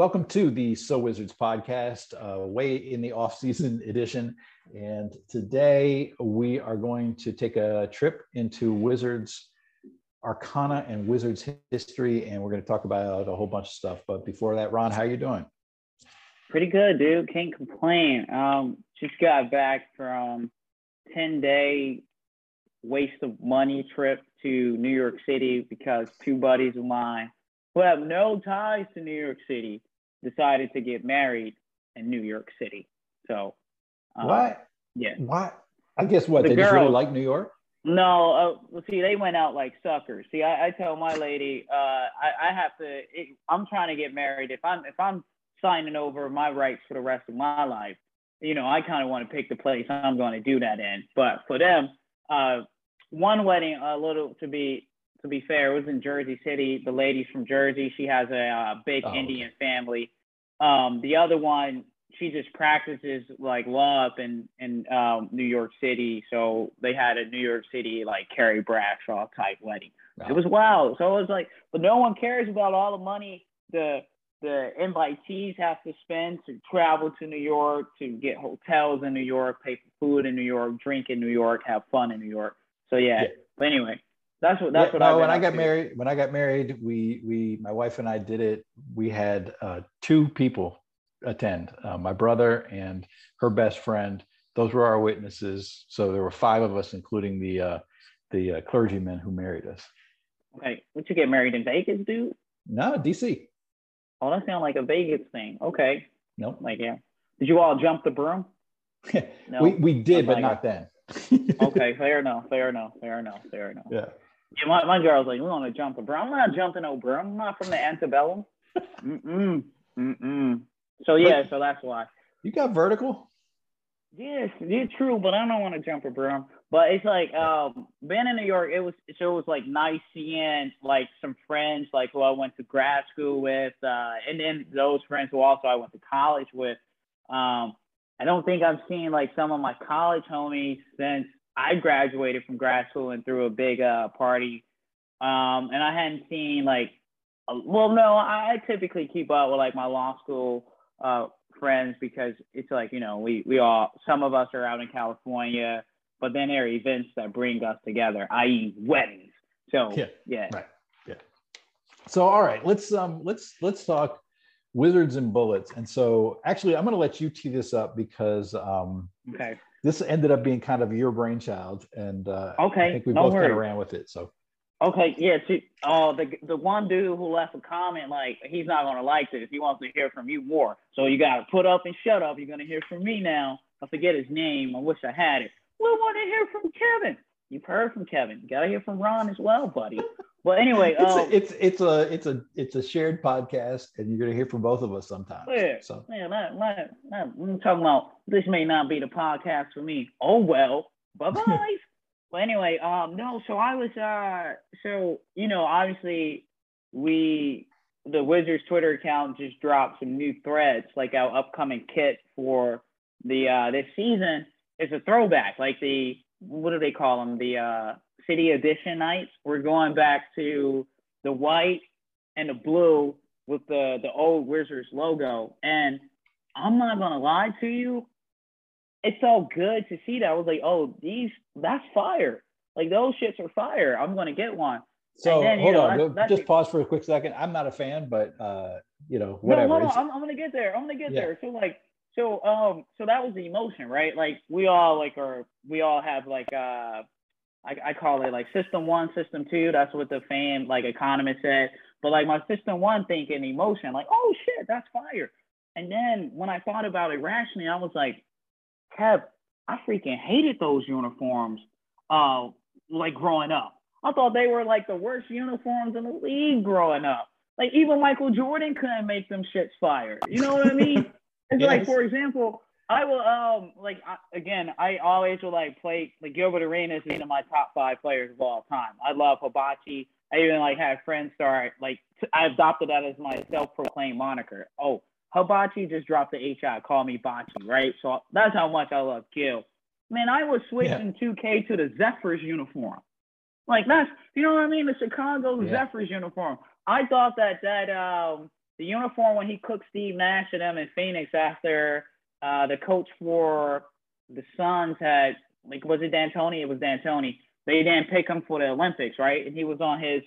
welcome to the So Wizards podcast, uh, way in the off-season edition. And today we are going to take a trip into Wizards Arcana and Wizards history, and we're going to talk about a whole bunch of stuff. But before that, Ron, how are you doing? Pretty good, dude. Can't complain. Um, just got back from 10 day waste of money trip to New York City because two buddies of mine who have no ties to New York City decided to get married in New York City. So, um, what? Yeah. What? I guess what the they girl, just really like New York. No, uh, well, see, they went out like suckers. See, I, I tell my lady, uh, I, I have to. It, I'm trying to get married. If I'm if I'm signing over my rights for the rest of my life, you know, I kind of want to pick the place I'm going to do that in. But for them, uh, one wedding, a little to be to be fair, it was in Jersey City. The lady's from Jersey. She has a uh, big oh, Indian okay. family. Um, the other one, she just practices like law up in in um, New York City. So they had a New York City like Carrie Bradshaw type wedding. Wow. It was wild. So it was like, but no one cares about all the money the the invitees have to spend to travel to New York, to get hotels in New York, pay for food in New York, drink in New York, have fun in New York. So yeah. yeah. But anyway, that's what that's yeah, what. No, when I got to. married, when I got married, we we my wife and I did it. We had uh, two people attend, uh, my brother and her best friend. Those were our witnesses. So there were five of us, including the uh, the uh, clergyman who married us. Okay, would you get married in Vegas, dude? No, DC. Oh, that sounds like a Vegas thing. Okay. Nope. Like yeah. Did you all jump the broom? no. We we did, but not then. okay, fair enough. Fair enough. Fair enough. Fair enough. Yeah. Yeah, my, my girl's like, we want to jump a broom. I'm not jumping no broom. I'm not from the antebellum. Mm-mm. Mm-mm. So yeah, so that's why. You got vertical? Yes, it's true, but I don't want to jump a broom. But it's like um being in New York, it was so it was like nice seeing like some friends like who I went to grad school with, uh, and then those friends who also I went to college with. Um, I don't think I've seen like some of my college homies since I graduated from grad school and threw a big uh, party. Um, and I hadn't seen like, a, well, no, I, typically keep up with like my law school uh, friends because it's like, you know, we, we all, some of us are out in California, but then there are events that bring us together, i.e. weddings. So yeah, yeah. Right. Yeah. So, all right, let's, um, let's, let's talk wizards and bullets. And so actually, I'm going to let you tee this up because um, okay. This ended up being kind of your brainchild, and uh, okay, I think we no both kind of ran with it. So okay, yeah. To, uh, the the one dude who left a comment like he's not going to like this. He wants to hear from you more. So you got to put up and shut up. You're going to hear from me now. I forget his name. I wish I had it. We want to hear from Kevin. You've heard from Kevin. You got to hear from Ron as well, buddy. Well, anyway, it's, um, a, it's it's a it's a it's a shared podcast, and you're going to hear from both of us sometimes. Yeah, so yeah, that, that, that, I'm talking about this may not be the podcast for me. Oh well, bye bye. well, anyway, um, no. So I was uh, so you know, obviously we the Wizards Twitter account just dropped some new threads, like our upcoming kit for the uh this season is a throwback, like the what do they call them? The uh City Edition nights. We're going back to the white and the blue with the the old Wizards logo. And I'm not gonna lie to you, it's so good to see that. I was like, oh, these that's fire. Like those shits are fire. I'm gonna get one. So then, hold know, on, that's, that's just pause for a quick second. I'm not a fan, but uh, you know, whatever. No, no, no. I'm, I'm, gonna get there. I'm gonna get yeah. there. So like, so um, so that was the emotion, right? Like we all like are we all have like uh I, I call it like system one, system two. That's what the fan like economist said. But like my system one thinking emotion, like, oh shit, that's fire. And then when I thought about it rationally, I was like, Kev, I freaking hated those uniforms uh like growing up. I thought they were like the worst uniforms in the league growing up. Like even Michael Jordan couldn't make them shits fire. You know what I mean? It's yes. like, for example, I will um like I, again. I always will like play like Gilbert Arenas is one of my top five players of all time. I love Hibachi. I even like had friends start like I adopted that as my self-proclaimed moniker. Oh, Hibachi just dropped the HI. Call me Bachi, right? So that's how much I love Gil. Man, I was switching yeah. 2K to the Zephyrs uniform. Like that's you know what I mean? The Chicago yeah. Zephyrs uniform. I thought that that um the uniform when he cooked Steve Nash and them in Phoenix after uh, the coach for the Suns had like was it D'Antoni? It was D'Antoni. They didn't pick him for the Olympics, right? And he was on his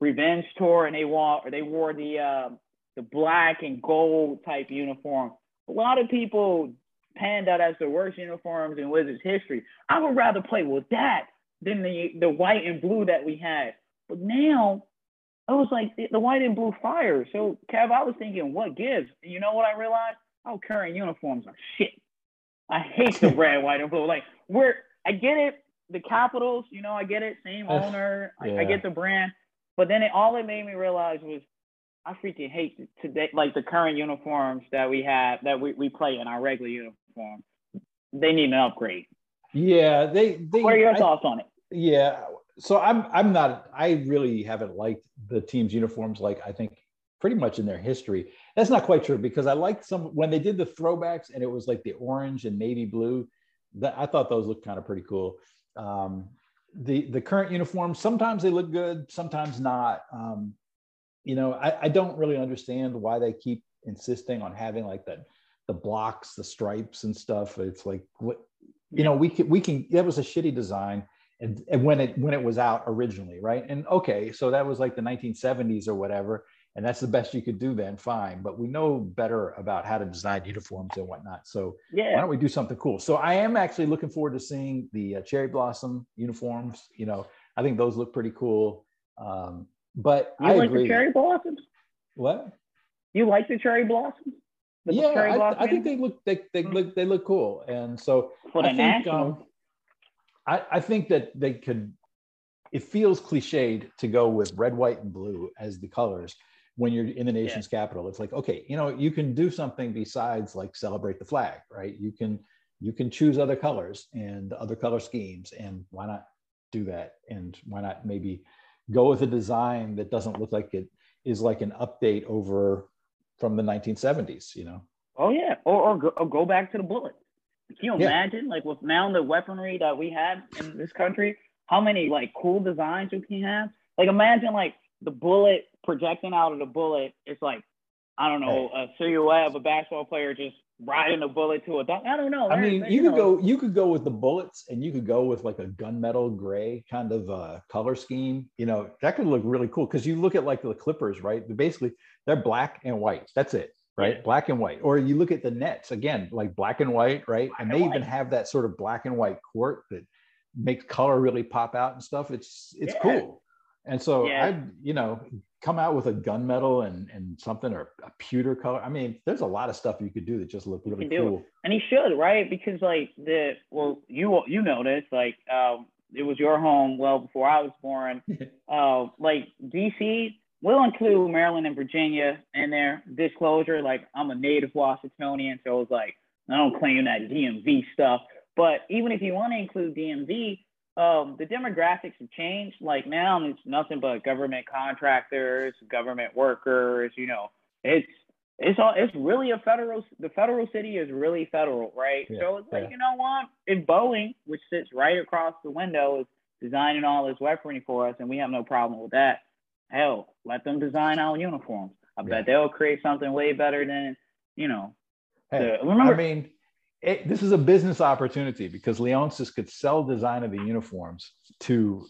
revenge tour, and they wore they wore the uh, the black and gold type uniform. A lot of people panned that as the worst uniforms in Wizards history. I would rather play with that than the the white and blue that we had. But now I was like the white and blue fire. So Kev, I was thinking, what gives? You know what I realized? Our current uniforms are shit. I hate the red, white, and blue. Like we're I get it, the Capitals, you know, I get it, same owner, yeah. I, I, get the brand. But then it all it made me realize was I freaking hate today like the current uniforms that we have that we, we play in our regular uniform. They need an upgrade. Yeah, they they what are your I, thoughts on it? Yeah. So I'm I'm not I really haven't liked the team's uniforms like I think pretty much in their history. That's not quite true because I liked some when they did the throwbacks and it was like the orange and navy blue. That I thought those looked kind of pretty cool. Um, the the current uniforms sometimes they look good, sometimes not. Um, you know, I, I don't really understand why they keep insisting on having like the the blocks, the stripes and stuff. It's like what you know, we can we can that was a shitty design. And, and when it when it was out originally, right? And okay, so that was like the 1970s or whatever, and that's the best you could do then, fine. But we know better about how to design uniforms and whatnot. So yeah. why don't we do something cool? So I am actually looking forward to seeing the uh, cherry blossom uniforms. You know, I think those look pretty cool. Um, but you I like agree. the cherry blossoms? What? You like the cherry blossoms? The yeah, cherry I, I, think they look they, they look they look cool, and so For I think um, I, I think that they could. It feels cliched to go with red, white, and blue as the colors when you're in the nation's yeah. capital. It's like okay, you know, you can do something besides like celebrate the flag, right? You can you can choose other colors and other color schemes, and why not do that? And why not maybe go with a design that doesn't look like it is like an update over from the 1970s, you know? Oh yeah, or, or, go, or go back to the bullet. Can you yeah. imagine, like with now the weaponry that we have in this country, how many like cool designs we can have? Like imagine like the bullet projecting out of the bullet. It's like I don't know a silhouette of a basketball player just riding a bullet to a dunk. I don't know. I mean, you, you could know. go you could go with the bullets and you could go with like a gunmetal gray kind of uh, color scheme. You know, that could look really cool because you look at like the Clippers, right? Basically, they're black and white. That's it, right? Yeah. Black and white. Or you look at the Nets again, like black and white, right? Black and they and even have that sort of black and white court that makes color really pop out and stuff. It's it's yeah. cool. And so yeah. I, you know, come out with a gunmetal and and something or a pewter color. I mean, there's a lot of stuff you could do that just look really cool. And he should, right? Because like the well, you you know this, like um, it was your home well before I was born. uh, like DC, we'll include Maryland and Virginia in there. Disclosure, like I'm a native Washingtonian, so it's like I don't claim that DMV stuff. But even if you want to include DMV, um, the demographics have changed. Like now, it's nothing but government contractors, government workers. You know, it's it's all it's really a federal. The federal city is really federal, right? Yeah, so it's like yeah. you know what? If Boeing, which sits right across the window, is designing all this weaponry for us, and we have no problem with that. Hell, let them design our uniforms. I yeah. bet they'll create something way better than you know. Hey, the, remember, I mean, it, this is a business opportunity because Leonsis could sell design of the uniforms to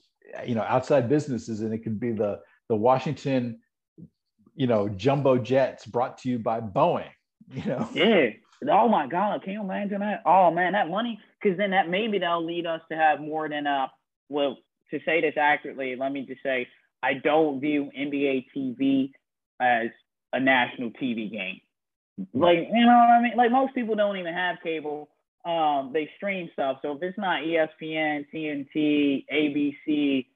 you know outside businesses, and it could be the the Washington you know jumbo jets brought to you by Boeing. You know. Yeah. Oh my God! Can you imagine that? Oh man, that money. Because then that maybe that'll lead us to have more than uh. Well, to say this accurately, let me just say I don't view NBA TV as a national TV game. Like, you know what I mean? Like most people don't even have cable. Um, they stream stuff. So if it's not ESPN, TNT, ABC,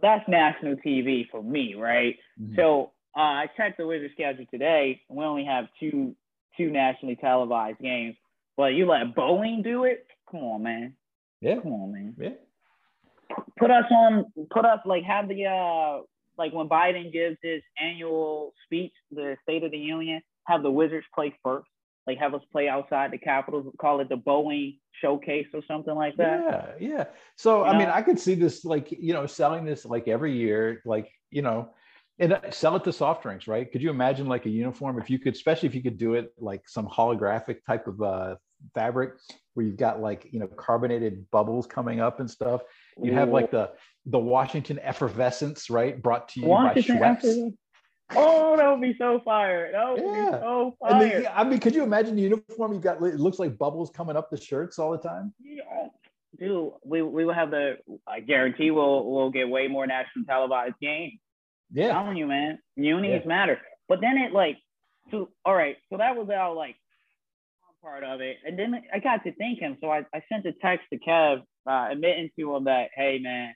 that's national TV for me, right? Mm-hmm. So uh, I checked the Wizards schedule today. We only have two two nationally televised games. But you let Boeing do it? Come on, man. Yeah. Come on, man. Yeah. Put us on. Put us like have the uh like when Biden gives his annual speech, the State of the Union have the Wizards play first, like have us play outside the Capitol, call it the Boeing Showcase or something like that. Yeah, yeah. So you I know? mean, I could see this like you know selling this like every year, like you know, and uh, sell it to soft drinks, right? Could you imagine like a uniform if you could, especially if you could do it like some holographic type of uh, fabric where you've got like you know carbonated bubbles coming up and stuff. You have like the the Washington effervescence, right? Brought to you Washington by Schweppes. Oh, that would be so fire. That would yeah. be so fire. I mean, could you imagine the uniform? You've got it looks like bubbles coming up the shirts all the time. Yeah. Dude, we, we will have the I guarantee we'll we'll get way more national televised games. Yeah. I'm telling you, man. Unis yeah. matter. But then it like so all right, so that was our like part of it. And then I got to thinking, so I, I sent a text to Kev uh, admitting to him that, hey man,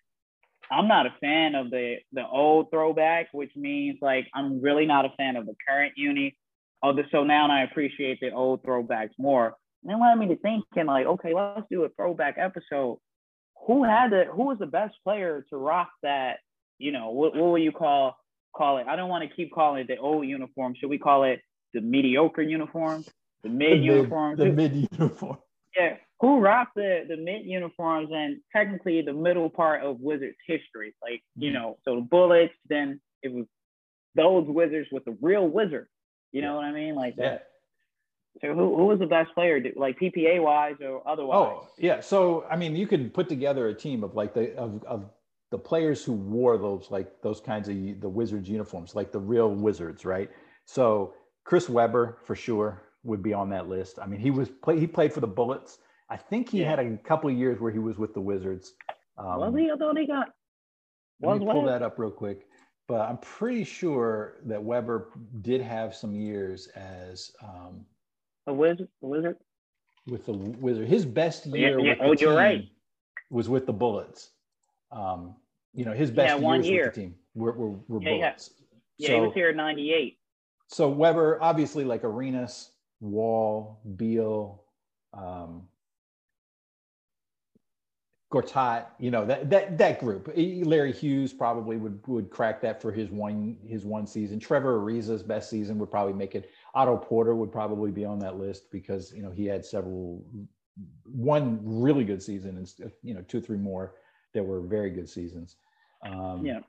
I'm not a fan of the the old throwback, which means like I'm really not a fan of the current uni. Oh, so now I appreciate the old throwbacks more. And then led me to thinking like, okay, let's do a throwback episode. Who had the who was the best player to rock that? You know, what what will you call call it? I don't want to keep calling it the old uniform. Should we call it the mediocre uniform? The mid uniform. The mid uniform. Yeah, who rocked the the mid uniforms and technically the middle part of Wizards history. Like, you mm-hmm. know, so the Bullets, then it was those Wizards with the real Wizard. You know what I mean? Like that. Yeah. So who, who was the best player, like PPA wise or otherwise? Oh yeah, so I mean, you could put together a team of like the of, of the players who wore those like those kinds of the Wizards uniforms, like the real Wizards, right? So Chris Webber for sure would be on that list. I mean, he was play, he played for the Bullets. I think he yeah. had a couple of years where he was with the Wizards. Um, was he? I thought he got. Let me pull that up real quick. But I'm pretty sure that Webber did have some years as um, a wizard. A wizard. With the Wizard, his best year yeah, yeah. oh, you're right. was with the Bullets. Um, you know, his best yeah, years year. with the team were, were, were yeah, Bullets. Yeah, so, he was here in '98. So Webber, obviously, like Arenas, Wall, Beal, um, Gortat, you know that that that group. Larry Hughes probably would would crack that for his one his one season. Trevor Ariza's best season would probably make it. Otto Porter would probably be on that list because you know he had several one really good season and you know two three more that were very good seasons. Um, yeah.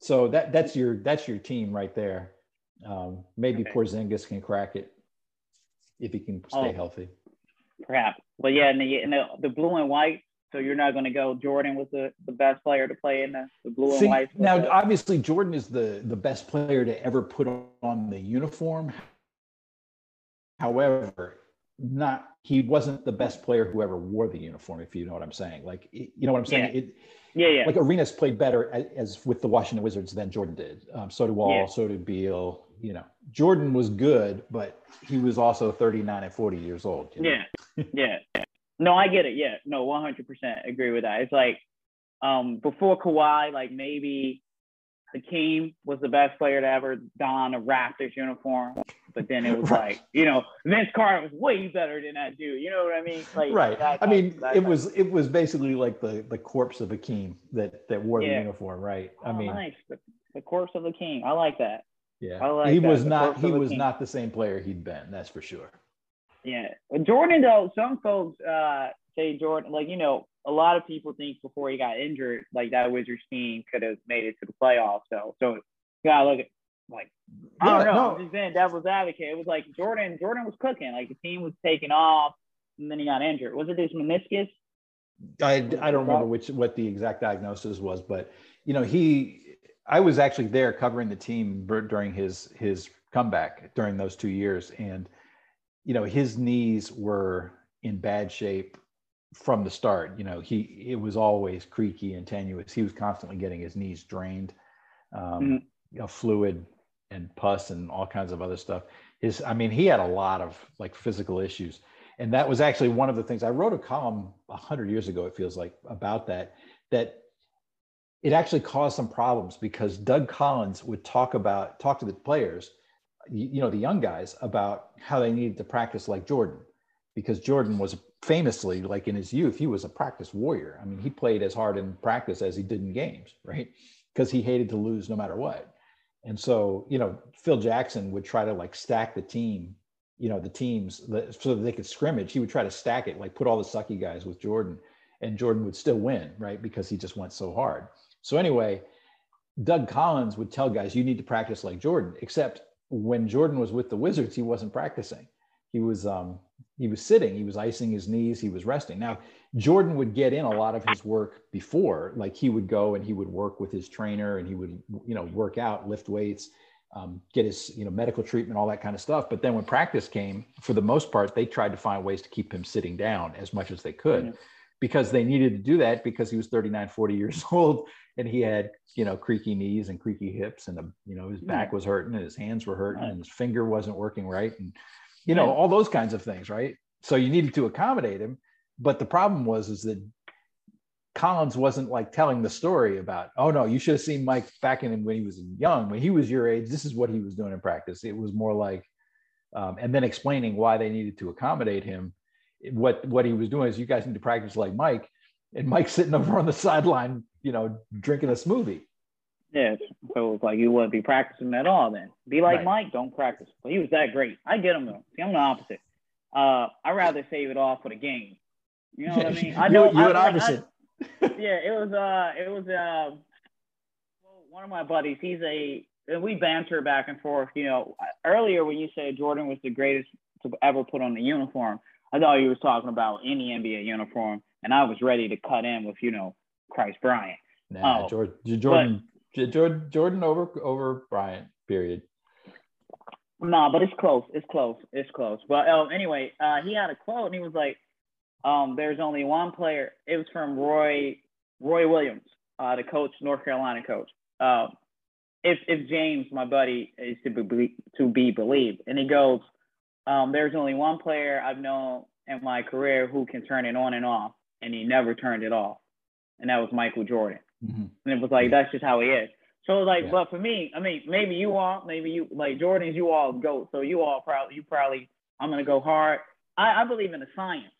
So that that's your that's your team right there. Um, maybe okay. Porzingis can crack it if he can stay oh, healthy. Perhaps. But yeah, and the, and the, the blue and white so you're not going to go. Jordan was the, the best player to play in the, the blue See, and white. Now, the, obviously, Jordan is the the best player to ever put on the uniform. However, not he wasn't the best player who ever wore the uniform. If you know what I'm saying, like you know what I'm saying. Yeah. It, yeah, yeah. Like Arenas played better as, as, with the Washington Wizards than Jordan did. Um, so did Wall. Yeah. So did Beal. You know, Jordan was good, but he was also 39 and 40 years old. You know? Yeah, yeah. No, I get it. Yeah, no, 100% agree with that. It's like um, before Kawhi, like maybe Hakeem was the best player to ever don a Raptors uniform, but then it was right. like, you know, Vince Carter was way better than that dude. You know what I mean? Like, right. That, I mean, that, it was it was basically like the the corpse of Hakeem that that wore yeah. the uniform, right? I oh, mean, nice. The, the corpse of Hakeem. I like that. Yeah, I like he that. was not he was not the same player he'd been. That's for sure. Yeah, Jordan though. Some folks uh, say Jordan, like you know, a lot of people think before he got injured, like that Wizards team could have made it to the playoffs. So, so you gotta look at like I don't know. No. I'm just saying devil's advocate. It was like Jordan. Jordan was cooking. Like the team was taking off, and then he got injured. Was it this meniscus? I, I don't remember which what the exact diagnosis was, but you know he. I was actually there covering the team during his his comeback during those two years, and you know, his knees were in bad shape from the start. You know, he it was always creaky and tenuous. He was constantly getting his knees drained, um, mm-hmm. you know, fluid and pus and all kinds of other stuff. His, I mean, he had a lot of like physical issues, and that was actually one of the things I wrote a column a hundred years ago. It feels like about that that it actually caused some problems because Doug Collins would talk about talk to the players you know the young guys about how they needed to practice like Jordan because Jordan was famously like in his youth he was a practice warrior. I mean he played as hard in practice as he did in games, right? Because he hated to lose no matter what. And so, you know, Phil Jackson would try to like stack the team, you know, the teams so that they could scrimmage. He would try to stack it, like put all the sucky guys with Jordan, and Jordan would still win, right? Because he just went so hard. So anyway, Doug Collins would tell guys, you need to practice like Jordan, except when Jordan was with the Wizards, he wasn't practicing. He was um, he was sitting, he was icing his knees, he was resting. Now, Jordan would get in a lot of his work before, like he would go and he would work with his trainer and he would, you know, work out, lift weights, um, get his, you know, medical treatment, all that kind of stuff. But then when practice came, for the most part, they tried to find ways to keep him sitting down as much as they could. Mm-hmm because they needed to do that because he was 39 40 years old and he had you know creaky knees and creaky hips and a, you know his back was hurting and his hands were hurting and his finger wasn't working right and you know all those kinds of things right? So you needed to accommodate him but the problem was is that collins wasn't like telling the story about oh no you should have seen mike back in when he was young. When he was your age this is what he was doing in practice. It was more like um, and then explaining why they needed to accommodate him. What what he was doing is you guys need to practice like Mike, and Mike's sitting over on the sideline, you know, drinking a smoothie. Yeah, so it's like you wouldn't be practicing at all then. Be like right. Mike, don't practice. But he was that great. I get him though. See, I'm the opposite. Uh, I'd rather save it all for the game. You know what I mean? I know you, are opposite. yeah, it was uh it was uh one of my buddies, he's a and we banter back and forth, you know. Earlier when you said Jordan was the greatest to ever put on the uniform, I thought you was talking about any NBA uniform, and I was ready to cut in with, you know, Kris Bryant. Nah, oh, Jordan, Jordan, but, Jordan, Jordan over over Bryant. Period. No, nah, but it's close. It's close. It's close. But um, anyway, uh, he had a quote, and he was like, um, "There's only one player." It was from Roy Roy Williams, uh, the coach, North Carolina coach. Uh, if if James, my buddy, is to be to be believed, and he goes, um, there's only one player I've known in my career who can turn it on and off, and he never turned it off, and that was Michael Jordan. Mm-hmm. And it was like that's just how he is. So like, yeah. but for me, I mean, maybe you all, maybe you like Jordan's you all go. So you all probably, you probably, I'm gonna go hard. I, I believe in the science.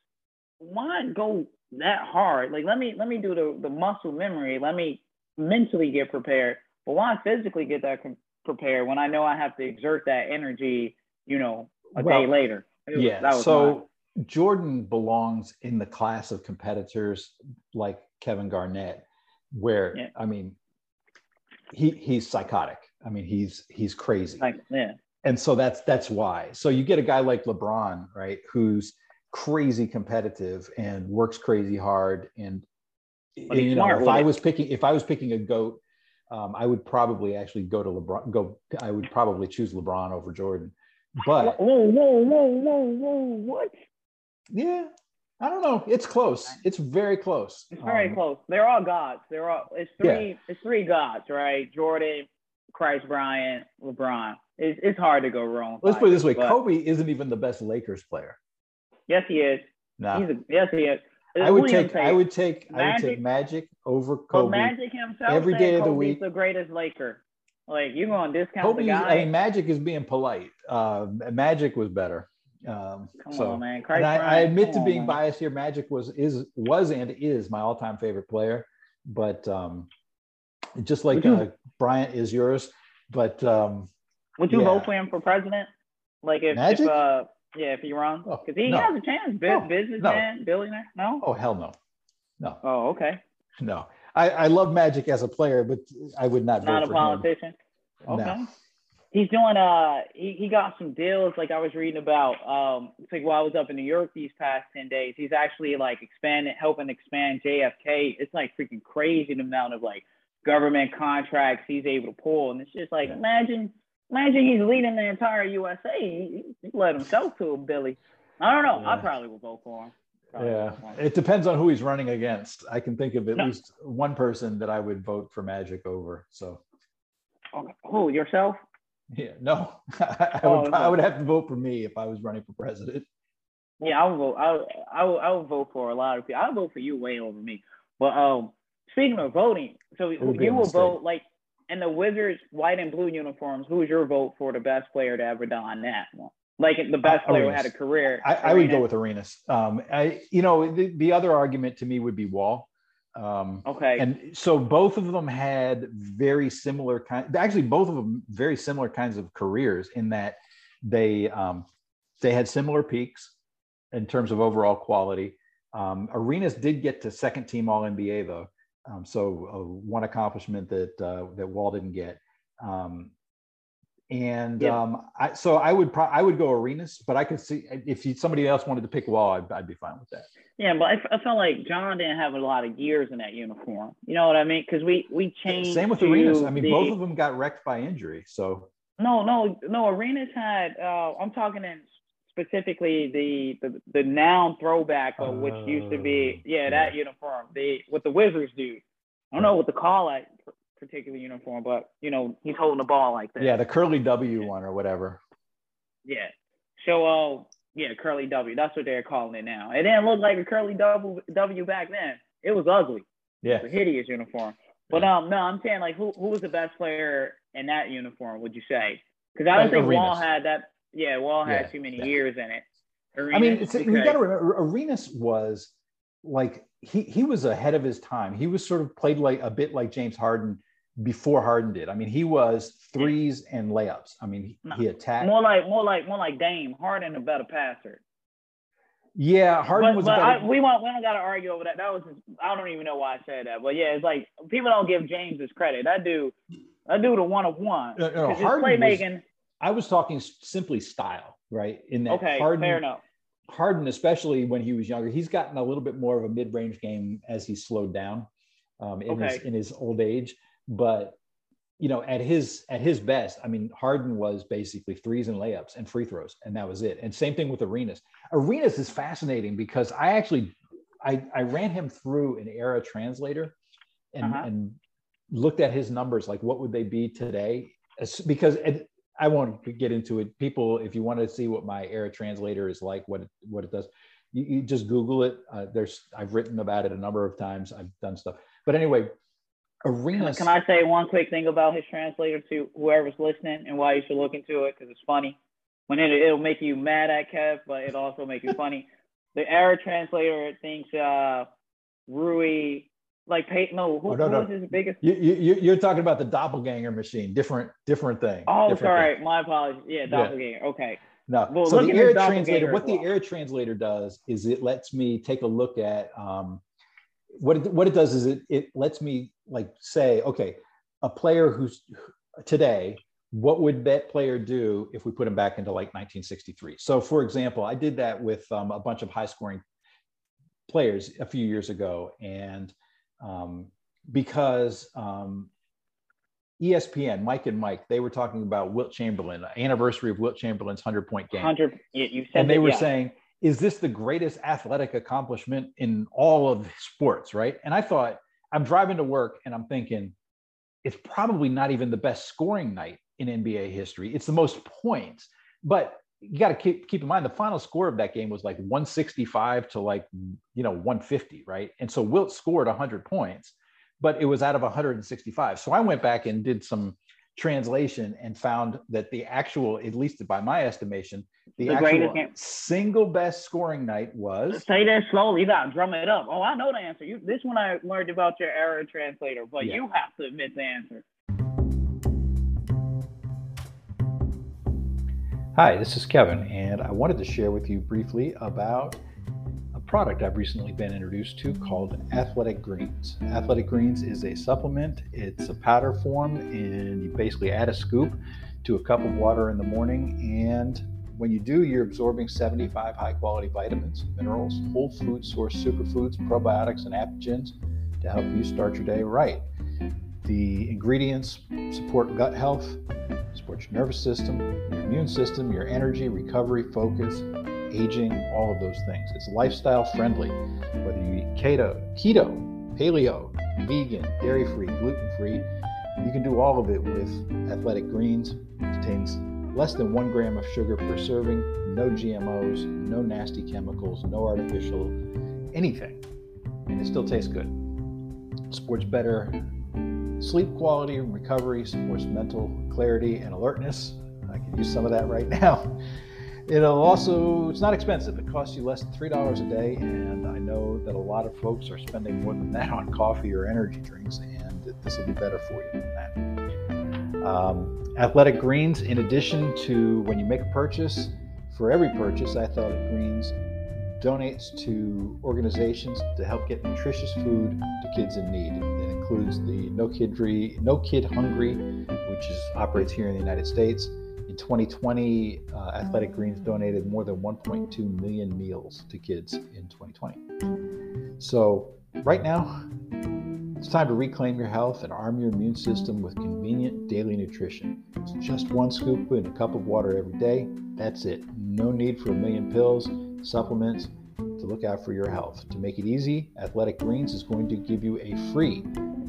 Why go that hard? Like, let me let me do the the muscle memory. Let me mentally get prepared. But why physically get that prepared when I know I have to exert that energy, you know, a well, day later. Was, yeah. so Jordan belongs in the class of competitors like Kevin Garnett, where yeah. I mean, he he's psychotic. I mean, he's he's crazy. Like, yeah. And so that's that's why. So you get a guy like LeBron, right, who's crazy competitive and works crazy hard. And, and you know, if I was picking if I was picking a goat, um, I would probably actually go to LeBron. Go, I would probably choose LeBron over Jordan. But whoa, whoa, whoa, whoa, whoa, what? Yeah, I don't know. It's close. It's very close. It's very um, close. They're all gods. They're all. It's three. Yeah. It's three gods, right? Jordan, Kris Bryant, LeBron. It's, it's hard to go wrong. Let's put it this way: Kobe isn't even the best Lakers player. Yes, he is. No. He's a, yes, he is. I would take, I would take Magic, I would take Magic over Kobe. But Magic himself every day of the week. the greatest Laker. Like you're going to discount Kobe's, the guy? I mean, Magic is being polite. Uh, Magic was better. Um, Come so, on, man. I, I, admit to being on, biased here. Magic was is was and is my all time favorite player, but um, just like you, uh, Bryant is yours. But um, would you yeah. vote for him for president? Like if, Magic? if uh, yeah, if he runs, because oh, he no. has a chance. B- oh, businessman, no. billionaire. No. Oh hell no, no. Oh okay. No, I, I love Magic as a player, but I would not. Not a politician. Him. Okay. No. He's doing uh he, he got some deals like I was reading about um it's like while I was up in New York these past 10 days he's actually like expanding helping expand JFK it's like freaking crazy the amount of like government contracts he's able to pull and it's just like imagine imagine he's leading the entire USA he, he let himself to a Billy I don't know yeah. I probably would vote for him yeah, it depends on who he's running against. I can think of at no. least one person that I would vote for Magic over. So, oh, yourself? Yeah, no, I, oh, would, I would have to vote for me if I was running for president. Yeah, I would vote. I I would, I would vote for a lot of people. I would vote for you way over me. But um, speaking of voting, so you will vote like in the Wizards white and blue uniforms. Who's your vote for the best player to ever don that one? like the best player Arenas. who had a career. I, I would go with Arenas. Um, I, you know, the, the, other argument to me would be Wall. Um, okay. And so both of them had very similar kind. Actually, both of them very similar kinds of careers in that they um, they had similar peaks in terms of overall quality. Um, Arenas did get to second team All NBA though, Um, so uh, one accomplishment that uh, that Wall didn't get. Um, and yeah. um, I, so I would pro- I would go Arenas, but I could see if you, somebody else wanted to pick Wall, I'd, I'd be fine with that. Yeah, but I, I, felt like John didn't have a lot of years in that uniform. You know what I mean? Because we we changed. Same with Arenas. I mean, the, both of them got wrecked by injury. So no, no, no. Arenas had. Uh, I'm talking in specifically the the, the noun throwback of which used to be oh, yeah, yeah that uniform. The what the Wizards dude. I don't know what to call that particular uniform, but you know he's holding the ball like that. Yeah, the curly W one or whatever. Yeah. So uh yeah, curly W. That's what they're calling it now. It didn't look like a curly W W back then. It was ugly. Yeah. It was a hideous uniform. But um no, I'm saying like who who was the best player in that uniform? Would you say? Because I don't think Arenas. Wall had that. Yeah, Wall had yeah, too many yeah. years in it. Arenas, I mean, it's, because, you got to remember, Arenas was like he he was ahead of his time. He was sort of played like a bit like James Harden before Harden did. I mean, he was threes and layups. I mean, he, he attacked more like more like more like Dame. Harden a better passer. Yeah, Harden but, was. But better... I, we want we don't got to argue over that. That was just, I don't even know why I said that, but yeah, it's like people don't give James his credit. I do. I do the one of one. No, no, Harden playmaking. Was, I was talking simply style, right? In that okay, Harden, fair enough. Harden, especially when he was younger, he's gotten a little bit more of a mid-range game as he's slowed down um, in okay. his in his old age. But you know, at his at his best, I mean, Harden was basically threes and layups and free throws, and that was it. And same thing with Arenas. Arenas is fascinating because I actually I, I ran him through an era translator and, uh-huh. and looked at his numbers, like what would they be today? Because it, I won't get into it. People, if you want to see what my era translator is like, what it, what it does, you, you just Google it. Uh, there's I've written about it a number of times. I've done stuff. But anyway, Arenas. Can I say one quick thing about his translator to whoever's listening and why you should look into it because it's funny. When it, it'll make you mad at Kev, but it'll also make you funny. The era translator thinks uh, Rui, like Peyton, no, who, oh, no, no. his biggest? You, you, you're talking about the doppelganger machine, different, different thing. Oh, different sorry, thing. my apologies. Yeah, doppelganger. Yeah. Okay. No, well, so the era translator, what well. the era translator does is it lets me take a look at um, what it, what it does is it, it lets me like say, okay, a player who's today, what would that player do if we put him back into like 1963? So, for example, I did that with um, a bunch of high scoring players a few years ago. And um, because um, ESPN, Mike and Mike, they were talking about Wilt Chamberlain, anniversary of Wilt Chamberlain's 100 point game. 100, you said and they that, were yeah. saying, is this the greatest athletic accomplishment in all of sports, right? And I thought, I'm driving to work and I'm thinking, it's probably not even the best scoring night in NBA history. It's the most points. But you got to keep keep in mind the final score of that game was like 165 to like you know 150, right? And so Wilt scored 100 points, but it was out of 165. So I went back and did some translation and found that the actual, at least by my estimation, the, the actual single best scoring night was. Say that slowly. Got drum it up. Oh, I know the answer. You this one I learned about your era translator, but yeah. you have to admit the answer. Hi, this is Kevin, and I wanted to share with you briefly about product I've recently been introduced to called Athletic Greens. Athletic Greens is a supplement, it's a powder form, and you basically add a scoop to a cup of water in the morning. And when you do, you're absorbing 75 high quality vitamins, minerals, whole food source superfoods, probiotics, and adaptogens to help you start your day right. The ingredients support gut health, support your nervous system, your immune system, your energy, recovery, focus, aging, all of those things. It's lifestyle friendly, whether you eat keto, keto, paleo, vegan, dairy free, gluten free. You can do all of it with Athletic Greens. It contains less than one gram of sugar per serving, no GMOs, no nasty chemicals, no artificial anything, and it still tastes good. Supports better sleep quality and recovery, supports mental clarity and alertness. I can use some of that right now. It'll also, it's not expensive. It costs you less than $3 a day. And I know that a lot of folks are spending more than that on coffee or energy drinks, and this will be better for you than that. Um, Athletic Greens, in addition to when you make a purchase, for every purchase, Athletic Greens donates to organizations to help get nutritious food to kids in need. That includes the No Kid, no Kid Hungry, which is, operates here in the United States. In 2020, uh, Athletic Greens donated more than 1.2 million meals to kids in 2020. So, right now, it's time to reclaim your health and arm your immune system with convenient daily nutrition. It's just one scoop in a cup of water every day. That's it. No need for a million pills, supplements to look out for your health. To make it easy, Athletic Greens is going to give you a free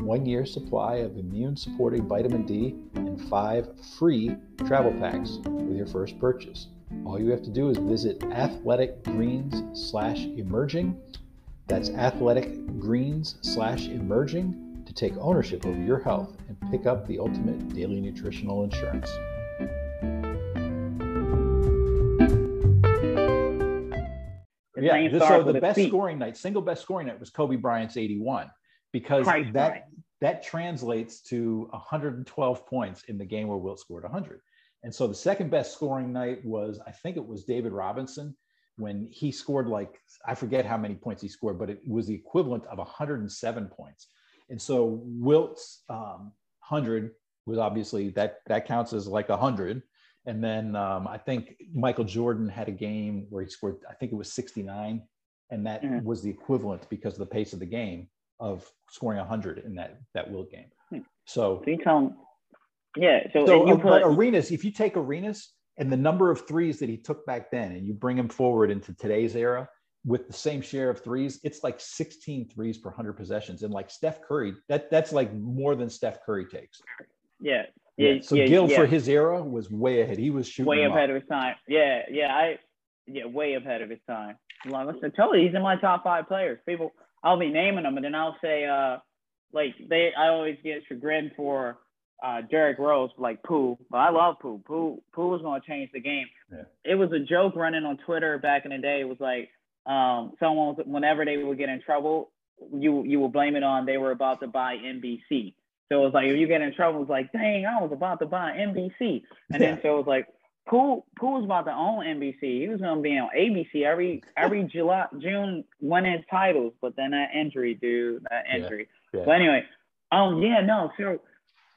one year supply of immune supporting vitamin D and five free travel packs with your first purchase. All you have to do is visit Athletic Greens slash emerging that's Athletic Greens slash emerging to take ownership over your health and pick up the ultimate daily nutritional insurance. Yeah, so uh, the best scoring night, single best scoring night was Kobe Bryant's 81 because that that translates to 112 points in the game where Wilt scored 100. And so the second best scoring night was I think it was David Robinson when he scored like I forget how many points he scored, but it was the equivalent of 107 points. And so Wilt's um, 100 was obviously that that counts as like 100. And then um, I think Michael Jordan had a game where he scored I think it was 69, and that mm-hmm. was the equivalent because of the pace of the game of scoring 100 in that that will game. Hmm. So, so you tell yeah. So, so you put, arenas, if you take arenas, and the number of threes that he took back then and you bring him forward into today's era with the same share of threes it's like 16 threes per 100 possessions and like steph curry that that's like more than steph curry takes yeah yeah, yeah. so yeah, Gil yeah. for his era was way ahead he was shooting way ahead up. of his time yeah yeah i yeah way ahead of his time like, listen you he's in my top five players people i'll be naming them and then i'll say uh like they i always get chagrined for uh, Derrick Rose like Pooh, but I love Pooh. Pooh Pooh was to change the game. Yeah. It was a joke running on Twitter back in the day. It was like um, someone whenever they would get in trouble, you you would blame it on they were about to buy NBC. So it was like if you get in trouble, it's like dang, I was about to buy NBC, and yeah. then so it was like Pooh Pooh was about to own NBC. He was going to be on ABC every every July June winning titles, but then that injury, dude, that injury. Yeah. Yeah. But anyway, um, yeah, no, so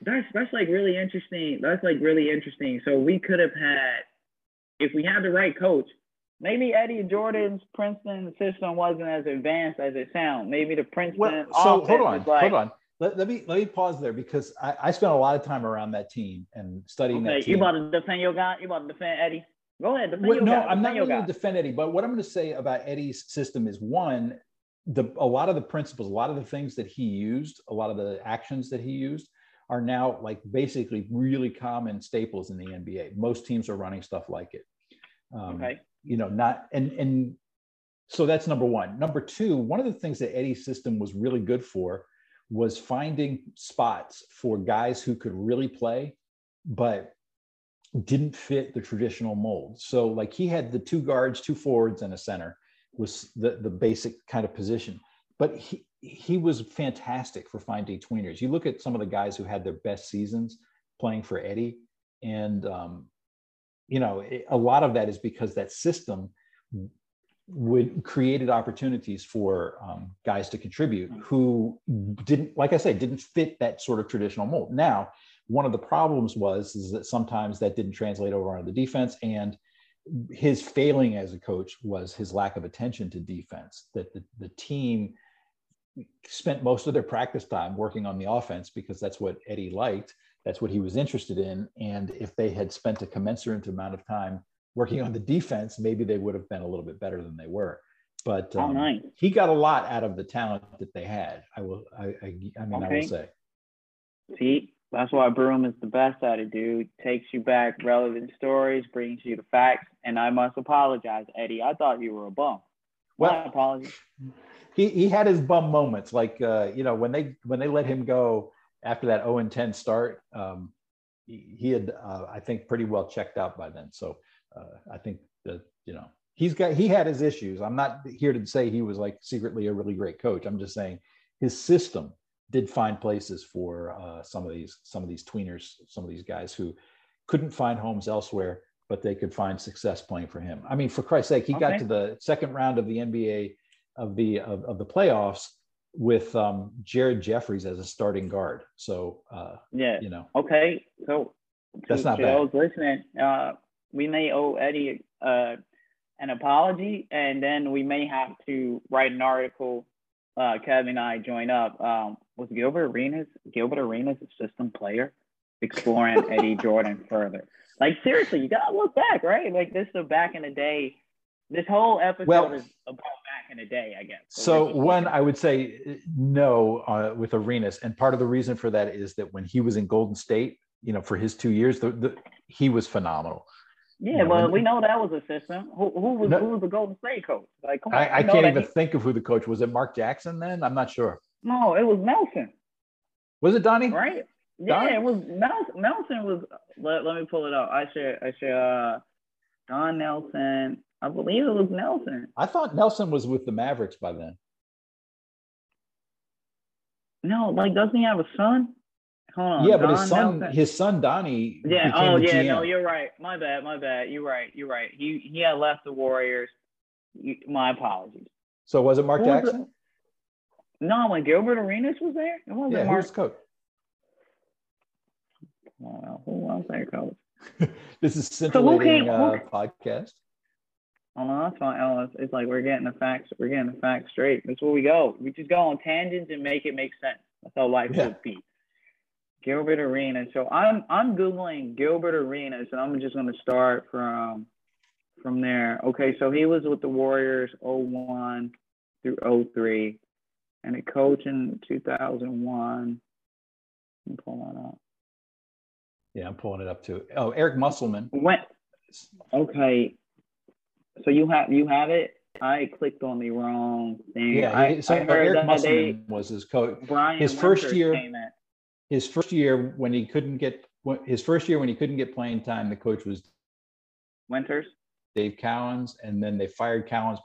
that's that's like really interesting. That's like really interesting. So we could have had, if we had the right coach, maybe Eddie Jordan's Princeton system wasn't as advanced as it sounds. Maybe the Princeton. Well, so hold on, like, hold on. Let, let, me let me pause there because I, I spent a lot of time around that team and studying okay, that team. You about to defend your guy? You about to defend Eddie? Go ahead. Defend well, no, guy. I'm not going to defend Eddie, but what I'm going to say about Eddie's system is one, the a lot of the principles, a lot of the things that he used, a lot of the actions that he used are now like basically really common staples in the NBA. Most teams are running stuff like it. Um, okay. You know, not and and so that's number one. Number two, one of the things that Eddie's system was really good for was finding spots for guys who could really play, but didn't fit the traditional mold. So like he had the two guards, two forwards, and a center was the, the basic kind of position. But he, he was fantastic for finding tweeners. You look at some of the guys who had their best seasons playing for Eddie, and um, you know it, a lot of that is because that system would created opportunities for um, guys to contribute who didn't, like I said, didn't fit that sort of traditional mold. Now, one of the problems was is that sometimes that didn't translate over onto the defense, and his failing as a coach was his lack of attention to defense. That the, the team spent most of their practice time working on the offense because that's what Eddie liked. That's what he was interested in. And if they had spent a commensurate amount of time working on the defense, maybe they would have been a little bit better than they were. But um, nice. he got a lot out of the talent that they had. I will. I. I, I mean, okay. I will say. See, that's why Broom is the best at it, dude. Takes you back relevant stories, brings you the facts. And I must apologize, Eddie. I thought you were a bum. Well, My apologies he he had his bum moments, like uh, you know when they when they let him go after that 0 and 10 start. Um, he, he had uh, I think pretty well checked out by then. So uh, I think that you know he's got he had his issues. I'm not here to say he was like secretly a really great coach. I'm just saying his system did find places for uh, some of these some of these tweeners, some of these guys who couldn't find homes elsewhere but they could find success playing for him. I mean, for Christ's sake, he okay. got to the second round of the NBA of the of, of the playoffs with um, Jared Jeffries as a starting guard. So uh, yeah, you know. Okay, so that's not bad. I was listening. Uh, we may owe Eddie uh, an apology, and then we may have to write an article. Uh, Kevin and I join up. Um, was Gilbert Arenas Gilbert Arenas a system player? Exploring Eddie Jordan further. Like seriously, you gotta look back, right? Like this is back in the day. This whole episode well, is about back in the day, I guess. So, so one, I would say no uh, with Arenas, and part of the reason for that is that when he was in Golden State, you know, for his two years, the, the he was phenomenal. Yeah, you know, well, we know that was a system. Who, who was no, who was the Golden State coach? Like, come on, I, I can't even he, think of who the coach was. It Mark Jackson then? I'm not sure. No, it was Nelson. Was it Donnie? Right. Yeah, it was Nelson. Nelson was. Let, let me pull it up. I should. I should. Uh, Don Nelson. I believe it was Nelson. I thought Nelson was with the Mavericks by then. No, like doesn't he have a son? Hold on. Yeah, Don but his son, his son Donnie. Yeah. Oh, yeah. GM. No, you're right. My bad. My bad. You're right. You're right. He he had left the Warriors. My apologies. So was it Mark Who Jackson? no, when Gilbert Arenas was there, it wasn't yeah, Mark. Who's coach? Wow, who was their coach? this is scintillating so uh, podcast. Oh no, that's fine. Oh, it's, it's, like we're getting the facts. We're getting the facts straight. That's where we go. We just go on tangents and make it make sense. That's how life yeah. should be. Gilbert Arenas. So I'm I'm googling Gilbert Arenas, and I'm just going to start from from there. Okay, so he was with the Warriors 01 through 03, and a coach in 2001. I'm pulling that up. Yeah, I'm pulling it up too. Oh, Eric Musselman. When? Okay, so you have you have it. I clicked on the wrong thing. Yeah, I, so I Eric Musselman was his coach. Brian his first year. His first year when he couldn't get his first year when he couldn't get playing time, the coach was Winters. Dave Cowens, and then they fired Cowens,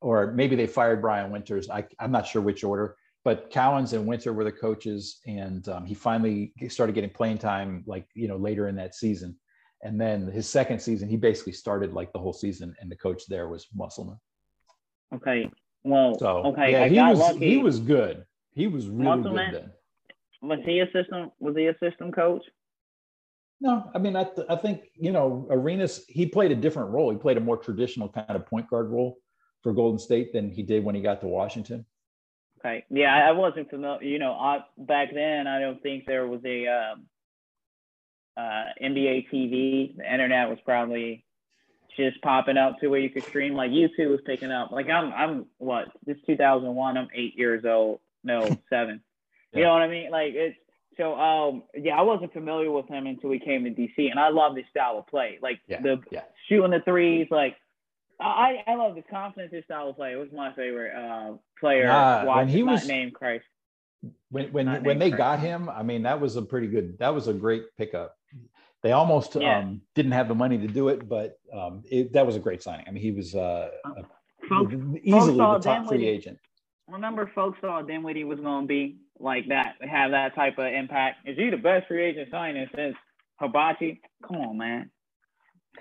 or maybe they fired Brian Winters. I, I'm not sure which order, but Cowens and Winter were the coaches, and um, he finally started getting playing time, like you know later in that season. And then his second season, he basically started like the whole season, and the coach there was Musselman. Okay. Well, so, okay. Yeah, I he was lucky. he was good. He was really Musselman, good then. Was he a system? Was he a system coach? No, I mean, I, th- I think you know Arenas. He played a different role. He played a more traditional kind of point guard role for Golden State than he did when he got to Washington. Okay. Yeah, I wasn't familiar. You know, I, back then, I don't think there was a um, uh, NBA TV. The internet was probably just popping up to where you could stream. Like YouTube was picking up. Like I'm, I'm what? This 2001. I'm eight years old. No, seven. Yeah. You know what I mean? Like it's so. Um, yeah, I wasn't familiar with him until he came to DC, and I love his style of play. Like yeah. the yeah. shooting the threes. Like I, I love the confidence his style of play. It was my favorite uh, player. Uh, when he was named Christ. When when when they Christ. got him, I mean that was a pretty good. That was a great pickup. They almost yeah. um, didn't have the money to do it, but um, it, that was a great signing. I mean, he was uh, folks, easily folks the top free agent. Remember, folks thought Dinwiddie was going to be like that, have that type of impact. Is he the best free agent signing since Hibachi? Come on, man.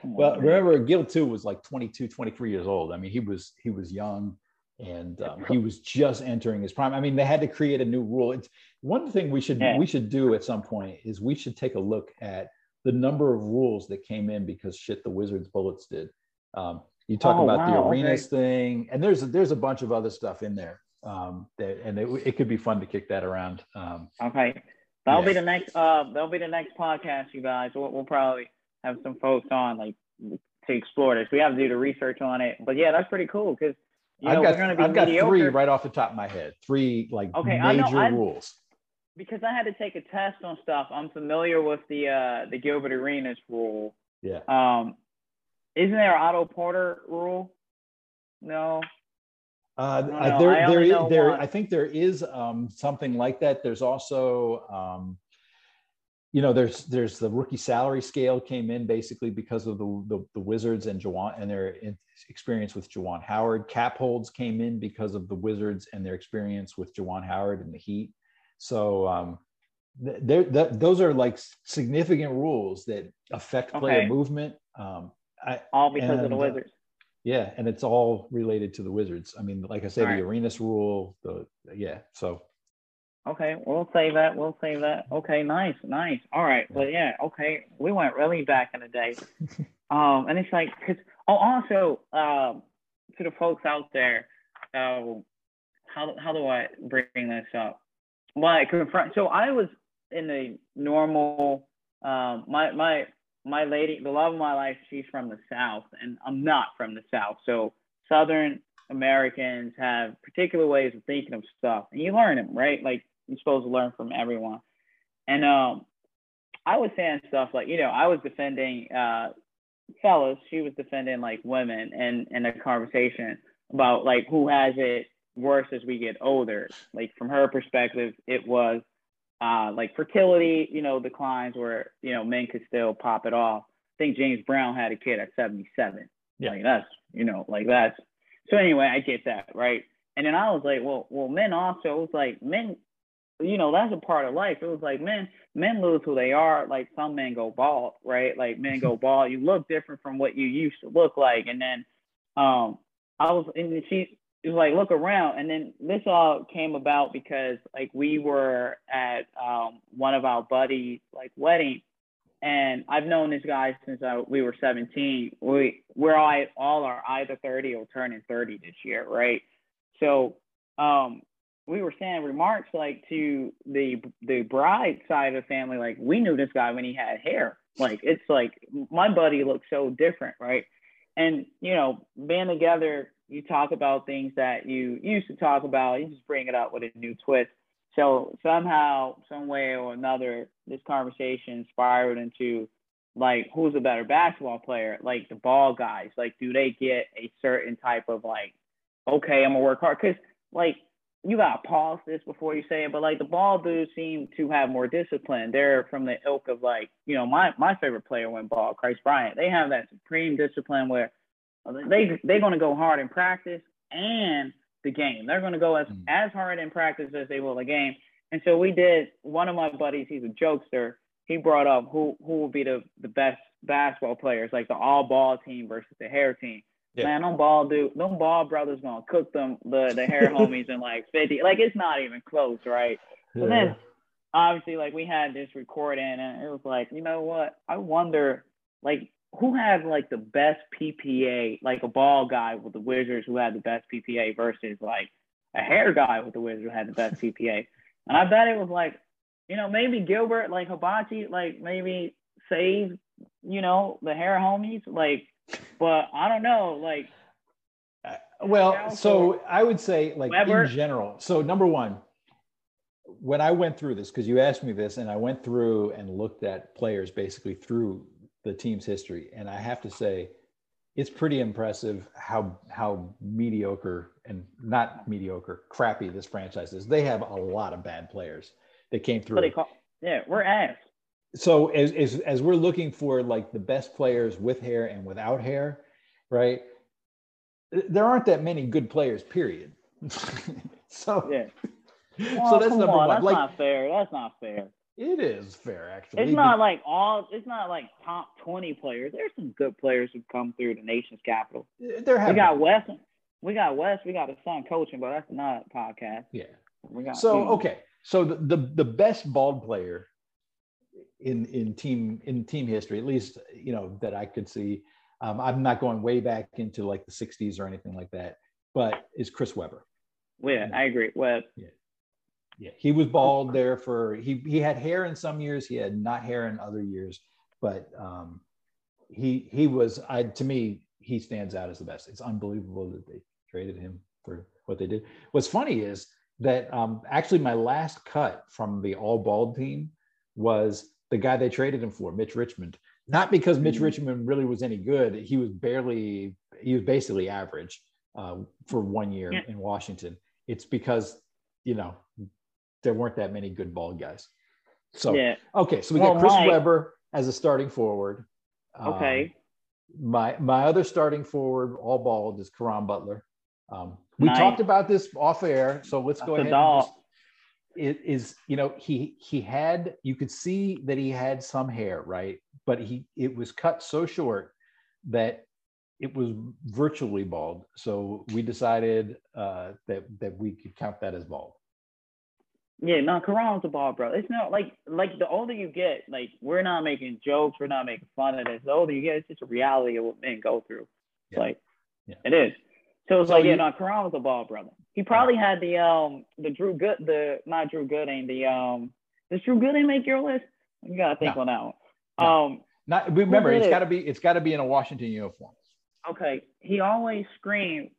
Come well, on, remember, Gil too was like 22, 23 years old. I mean, he was he was young and um, he was just entering his prime. I mean, they had to create a new rule. It's one thing we should yeah. we should do at some point is we should take a look at the number of rules that came in because shit the Wizards Bullets did. Um, you talk oh, about wow, the arenas okay. thing, and there's a, there's a bunch of other stuff in there. Um, that, and it, it could be fun to kick that around. Um, okay, that'll yeah. be the next. Uh, that'll be the next podcast, you guys. We'll, we'll probably have some folks on like to explore this. We have to do the research on it, but yeah, that's pretty cool because you know, I've got, I've got three right off the top of my head. Three like okay, major I know, I, rules because I had to take a test on stuff, I'm familiar with the uh, the Gilbert Arenas rule. Yeah. Um, isn't there Otto Porter rule? No. Uh, I there, I there, there, I think there is um, something like that. There's also, um, you know, there's there's the rookie salary scale came in basically because of the the, the Wizards and Juwan and their experience with Juwan Howard. Cap holds came in because of the Wizards and their experience with Juwan Howard and the Heat. So um, th- those are like significant rules that affect player okay. movement Um, I, all because and, of the uh, Wizards. Uh, yeah, and it's all related to the Wizards. I mean, like I said, the Arenas rule. The yeah, so. Okay, we'll say that. We'll say that. Okay, nice, nice. All right, yeah. but yeah, okay, we went really back in the day. um, and it's like, cause oh, also, um, to the folks out there, uh, how how do I bring this up? Well, I confront. So I was in the normal. Um, my my my lady, the love of my life, she's from the South, and I'm not from the South. So Southern Americans have particular ways of thinking of stuff, and you learn them, right? Like you're supposed to learn from everyone. And um, I was saying stuff like, you know, I was defending uh, fellas, she was defending like women, and in a conversation about like who has it worse as we get older. Like from her perspective, it was uh, like fertility, you know, declines where, you know, men could still pop it off. I think James Brown had a kid at 77. Yeah. Like that's, you know, like that's, so anyway, I get that. Right. And then I was like, well, well, men also, it was like men, you know, that's a part of life. It was like men, men lose who they are. Like some men go bald, right? Like men go bald. You look different from what you used to look like. And then, um, I was, and she, it was like look around. And then this all came about because like we were at um, one of our buddies like wedding. And i've known this guy since I, we were 17 we we're all, all are either 30 or turning 30 this year right? So um, we were saying remarks like to the the bride side of the family like we knew this guy when he had hair. Like it's like my buddy looks so different right and you know being together you talk about things that you used to talk about, you just bring it up with a new twist. So somehow, some way or another, this conversation spiraled into like who's a better basketball player? Like the ball guys. Like, do they get a certain type of like, okay, I'm gonna work hard? Cause like you gotta pause this before you say it, but like the ball dudes seem to have more discipline. They're from the ilk of like, you know, my my favorite player went ball, Kris Bryant. They have that supreme discipline where they they're going to go hard in practice and the game. They're going to go as mm. as hard in practice as they will the game. And so we did. One of my buddies, he's a jokester. He brought up who who will be the the best basketball players, like the all ball team versus the hair team. Yeah. Man, them ball dude, them ball brothers gonna cook them the the hair homies in like fifty. Like it's not even close, right? Yeah. then obviously like we had this recording and it was like, you know what? I wonder like who had like the best PPA, like a ball guy with the Wizards who had the best PPA versus like a hair guy with the Wizards who had the best PPA. And I bet it was like, you know, maybe Gilbert, like Hibachi, like maybe save, you know, the hair homies, like, but I don't know, like. Uh, well, so I would say, like Webber. in general. So number one, when I went through this, because you asked me this, and I went through and looked at players basically through the team's history, and I have to say, it's pretty impressive how how mediocre and not mediocre, crappy this franchise is. They have a lot of bad players that came through. Call, yeah, we're ass. So as, as as we're looking for like the best players with hair and without hair, right? There aren't that many good players. Period. so yeah. Well, so oh, that's number on, one. That's like, not fair. That's not fair. It is fair, actually. It's not like all. It's not like top twenty players. There's some good players who come through the nation's capital. There have. We got West. We got West. We got a son coaching, but that's not a podcast. Yeah. We got. So okay. So the, the the best bald player in in team in team history, at least you know that I could see. Um, I'm not going way back into like the '60s or anything like that, but is Chris Webber. Yeah, I agree. Webb. Yeah. Yeah, he was bald there for he he had hair in some years, he had not hair in other years, but um, he he was I to me he stands out as the best. It's unbelievable that they traded him for what they did. What's funny is that um, actually my last cut from the all bald team was the guy they traded him for, Mitch Richmond. Not because Mitch mm-hmm. Richmond really was any good. He was barely he was basically average uh, for one year yeah. in Washington. It's because you know there weren't that many good ball guys. So yeah. okay, so we well, got Chris my, Webber as a starting forward. Okay. Um, my my other starting forward, all bald, is Caron Butler. Um, we nice. talked about this off air, so let's That's go ahead. And just, it is you know he he had you could see that he had some hair right, but he it was cut so short that it was virtually bald. So we decided uh, that that we could count that as bald. Yeah, no, Karan's a bald bro. It's not like like the older you get, like we're not making jokes, we're not making fun of this. The older you get, it's just a reality of what men go through. Yeah. Like yeah. it is. So it's so like, you, yeah, no, Karan was a ball brother. He probably had the um the Drew Good the not Drew Gooden, the um does Drew Gooden make your list? You gotta think no. on that one. No. Um not remember it's gotta be it's gotta be in a Washington uniform. Okay. He always screamed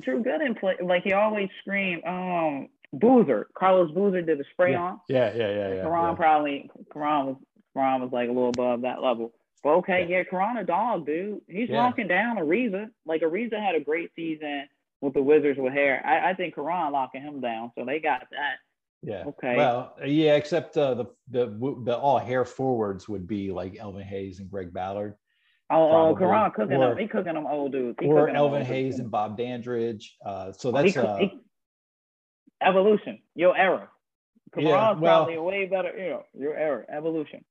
Drew Gooden play like he always screamed, um Boozer, Carlos Boozer did the spray yeah. on. Yeah, yeah, yeah, yeah. Karan yeah. probably Karan was Karan was like a little above that level. But okay, yeah, yeah Karan a dog, dude. He's yeah. locking down Ariza. Like Ariza had a great season with the Wizards with hair. I, I think Karan locking him down, so they got that. Yeah. Okay. Well, yeah, except uh, the the the all hair forwards would be like Elvin Hayes and Greg Ballard. Oh, oh Karan cooking or, them. He cooking them old dudes. He or Elvin Hayes and Bob Dandridge. Uh, so that's uh, he, evolution, your era. Karan's yeah, well, probably a way better, you know, your era, evolution.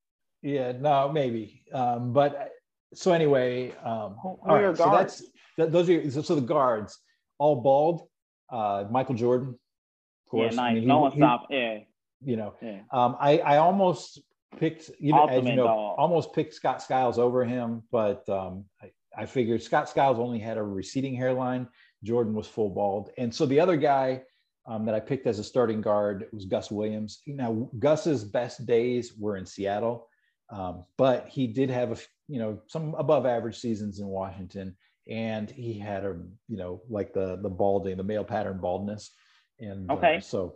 Yeah, no, maybe. Um, but so anyway, um, all right, so that's that, those are so, so the guards all bald. Uh, Michael Jordan, of course. Yeah, nice. I mean, no he, one stopped. Yeah. You know, yeah. Um, I I almost picked you know as you know dog. almost picked Scott Skiles over him, but um, I, I figured Scott Skiles only had a receding hairline. Jordan was full bald, and so the other guy um, that I picked as a starting guard was Gus Williams. Now, Gus's best days were in Seattle, um, but he did have a you know some above average seasons in Washington, and he had a you know like the the balding, the male pattern baldness, and uh, okay, uh, so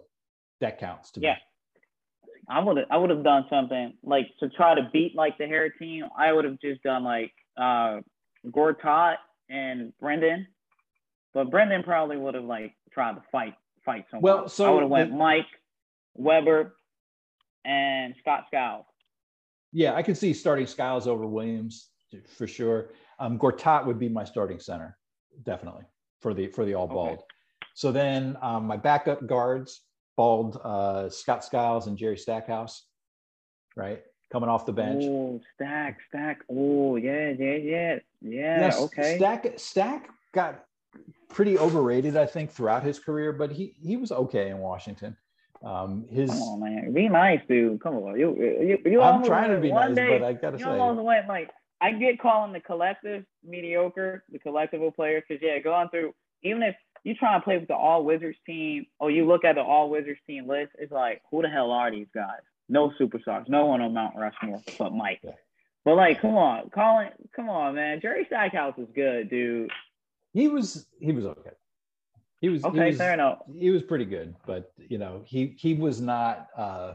that counts to yeah. me. I would I would have done something like to try to beat like the hair team. I would have just done like uh, Gortat and Brendan, but Brendan probably would have like tried to fight fight someone. Well, so I would have went the, Mike Webber and Scott Skiles. Yeah, I can see starting Skiles over Williams for sure. Um, Gortat would be my starting center, definitely for the for the all bald. Okay. So then um, my backup guards, bald uh, Scott Skiles and Jerry Stackhouse, right, coming off the bench. Oh, Stack, Stack. Oh, yeah, yeah, yeah, yeah. Yes, okay. Stack, Stack got pretty overrated, I think, throughout his career, but he he was okay in Washington. Um, his come on, man, be nice, dude. Come on, you you, you I'm trying to be nice, day, but I gotta you say, almost went like I get calling the collective mediocre, the collectible players, because yeah, going through even if you try to play with the all Wizards team, or you look at the all Wizards team list, it's like who the hell are these guys? No superstars, no one on Mount Rushmore but Mike. Yeah. But like, come on, Colin, come on, man. Jerry Stackhouse is good, dude he was he was okay. He was okay. He was, fair enough. He was pretty good, but you know he he was not uh,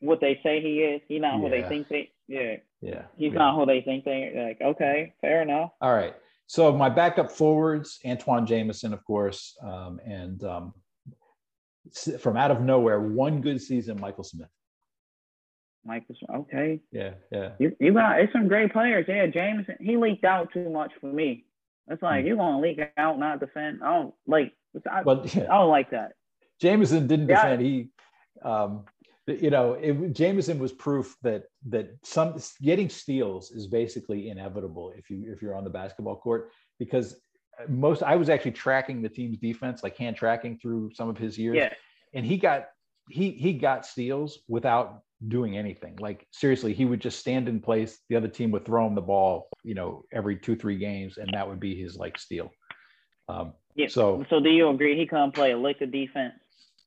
what they say he is. He not yeah. who they think they. Yeah. Yeah. He's yeah. not who they think they like. Okay, fair enough. All right. So my backup forwards, Antoine Jamison, of course, um, and um, from out of nowhere, one good season, Michael Smith. Michael, okay. Yeah, yeah. You, you got it's some great players. Yeah, Jamison. He leaked out too much for me. It's like hmm. you're gonna leak out, not defend. I don't like. I, but yeah. I don't like that. Jamison didn't yeah. defend. He, um, you know, it, Jamison was proof that that some getting steals is basically inevitable if you if you're on the basketball court because most I was actually tracking the team's defense, like hand tracking through some of his years, yeah. and he got he he got steals without doing anything. Like seriously, he would just stand in place. The other team would throw him the ball, you know, every two three games, and that would be his like steal. Um, yeah. So so do you agree he couldn't play a lick of defense?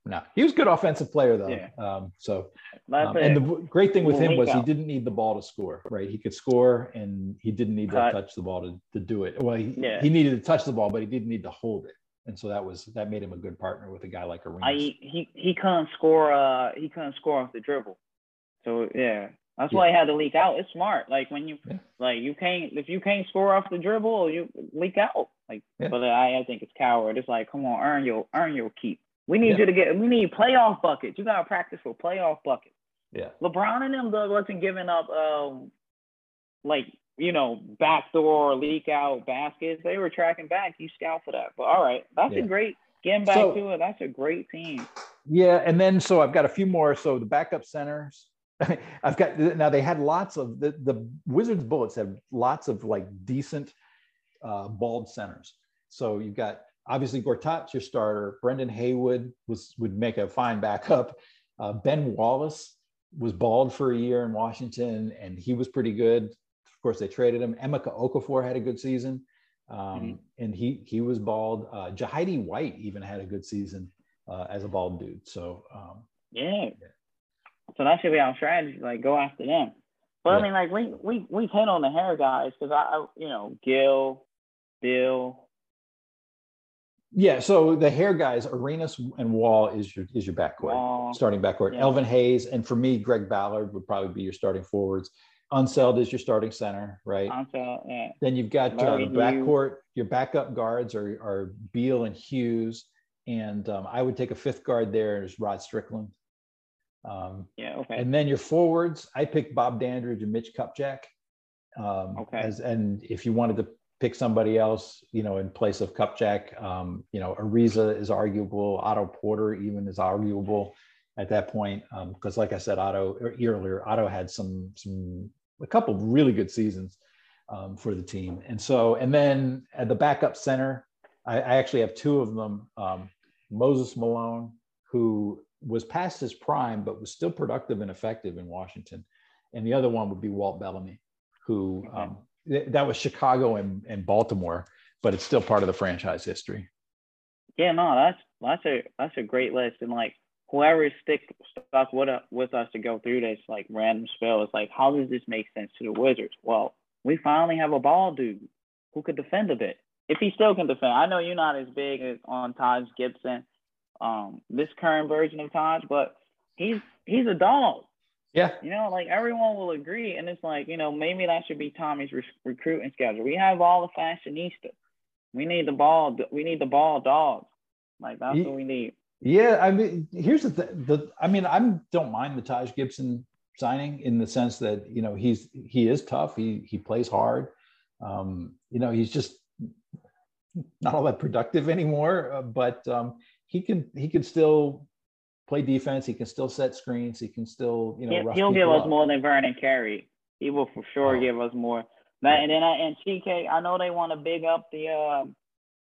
No, he was a good offensive player though. Yeah. Um, so um, and the great thing with him was he didn't need the ball to score. Right, he could score, and he didn't need to touch the ball to, to do it. Well, he, yeah. he needed to touch the ball, but he didn't need to hold it and so that was that made him a good partner with a guy like Arenas. I he he couldn't score. Uh, he couldn't score off the dribble. So yeah, that's yeah. why he had to leak out. It's smart. Like when you yeah. like you can't if you can't score off the dribble, you leak out. Like, yeah. but I I think it's coward. It's like come on, earn your earn your keep. We need you to get. We need playoff buckets. You gotta practice for playoff buckets. Yeah. LeBron and them wasn't giving up um like you know, backdoor leak out baskets. They were tracking back. You scout for that. But all right, that's a great getting back so, to it. That's a great team. Yeah, and then so I've got a few more. So the backup centers, I've got now. They had lots of the the Wizards bullets have lots of like decent uh, bald centers. So you've got obviously Gortat's your starter. Brendan Haywood was would make a fine backup. Uh, ben Wallace was bald for a year in Washington, and he was pretty good. Of course, they traded him. Emeka Okafor had a good season, um, mm-hmm. and he he was bald. Uh, Jahidi White even had a good season uh, as a bald dude. So um, yeah. yeah. So that should be our strategy. Like go after them. But yeah. I mean, like we we we hit on the hair guys because I, I you know Gil, Bill. Yeah, so the hair guys, Arenas and Wall is your is your backcourt, Wall. starting backcourt. Yeah. Elvin Hayes and for me, Greg Ballard would probably be your starting forwards. Unseld is your starting center, right? Unseld, yeah. Then you've got uh, backcourt. Your backup guards are are Beal and Hughes, and um, I would take a fifth guard there is Rod Strickland. Um, yeah, okay. And then your forwards, I picked Bob Dandridge and Mitch Kupchak. Um, okay. As, and if you wanted to pick somebody else, you know, in place of Kupchak, um, you know, Ariza is arguable. Otto Porter even is arguable at that point because, um, like I said, Otto earlier, Otto had some some a couple really good seasons um, for the team, and so and then at the backup center, I, I actually have two of them. Um, Moses Malone, who was past his prime, but was still productive and effective in Washington. And the other one would be Walt Bellamy, who um, th- that was Chicago and, and Baltimore, but it's still part of the franchise history. Yeah, no, that's that's a that's a great list. And like whoever is stick stuck with, a, with us to go through this like random spell, it's like, how does this make sense to the Wizards? Well, we finally have a ball dude who could defend a bit. If he still can defend. I know you're not as big as on Taj Gibson, um, this current version of Taj, but he's he's a dog. Yeah. You know, like everyone will agree, and it's like you know maybe that should be Tommy's re- recruiting schedule. We have all the fashionistas. We need the ball. We need the ball dogs. Like that's what we need. Yeah, I mean, here's the thing. The I mean, I don't mind the Taj Gibson signing in the sense that you know he's he is tough. He he plays hard. Um, you know, he's just not all that productive anymore. Uh, but um, he can he can still play defense. He can still set screens. He can still you know. He'll, give us more than Vernon Carey. He will for sure oh. give us more. That, and then I, and TK, I know they want to big up the uh,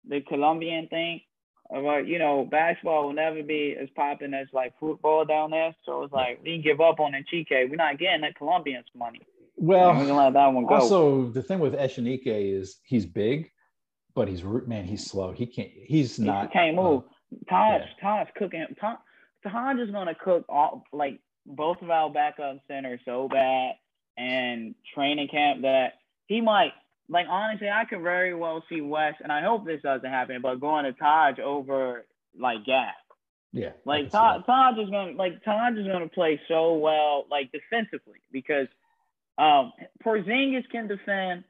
the Colombian thing, but you know basketball will never be as popping as like football down there. So it's like we can give up on TK. We're not getting that Colombians money. Well, we can let that one go. Also, the thing with Echenique is he's big, but he's man, he's slow. He can't. He's not. He can't move. Uh, Todd's yeah. Todd's cooking. Taj, is gonna cook all like both of our backup centers so bad and training camp that he might like honestly I could very well see West and I hope this doesn't happen, but going to Taj over like Gap. Yeah. Like Todd Todd is gonna like Todd is gonna play so well like defensively because um Porzingis can defend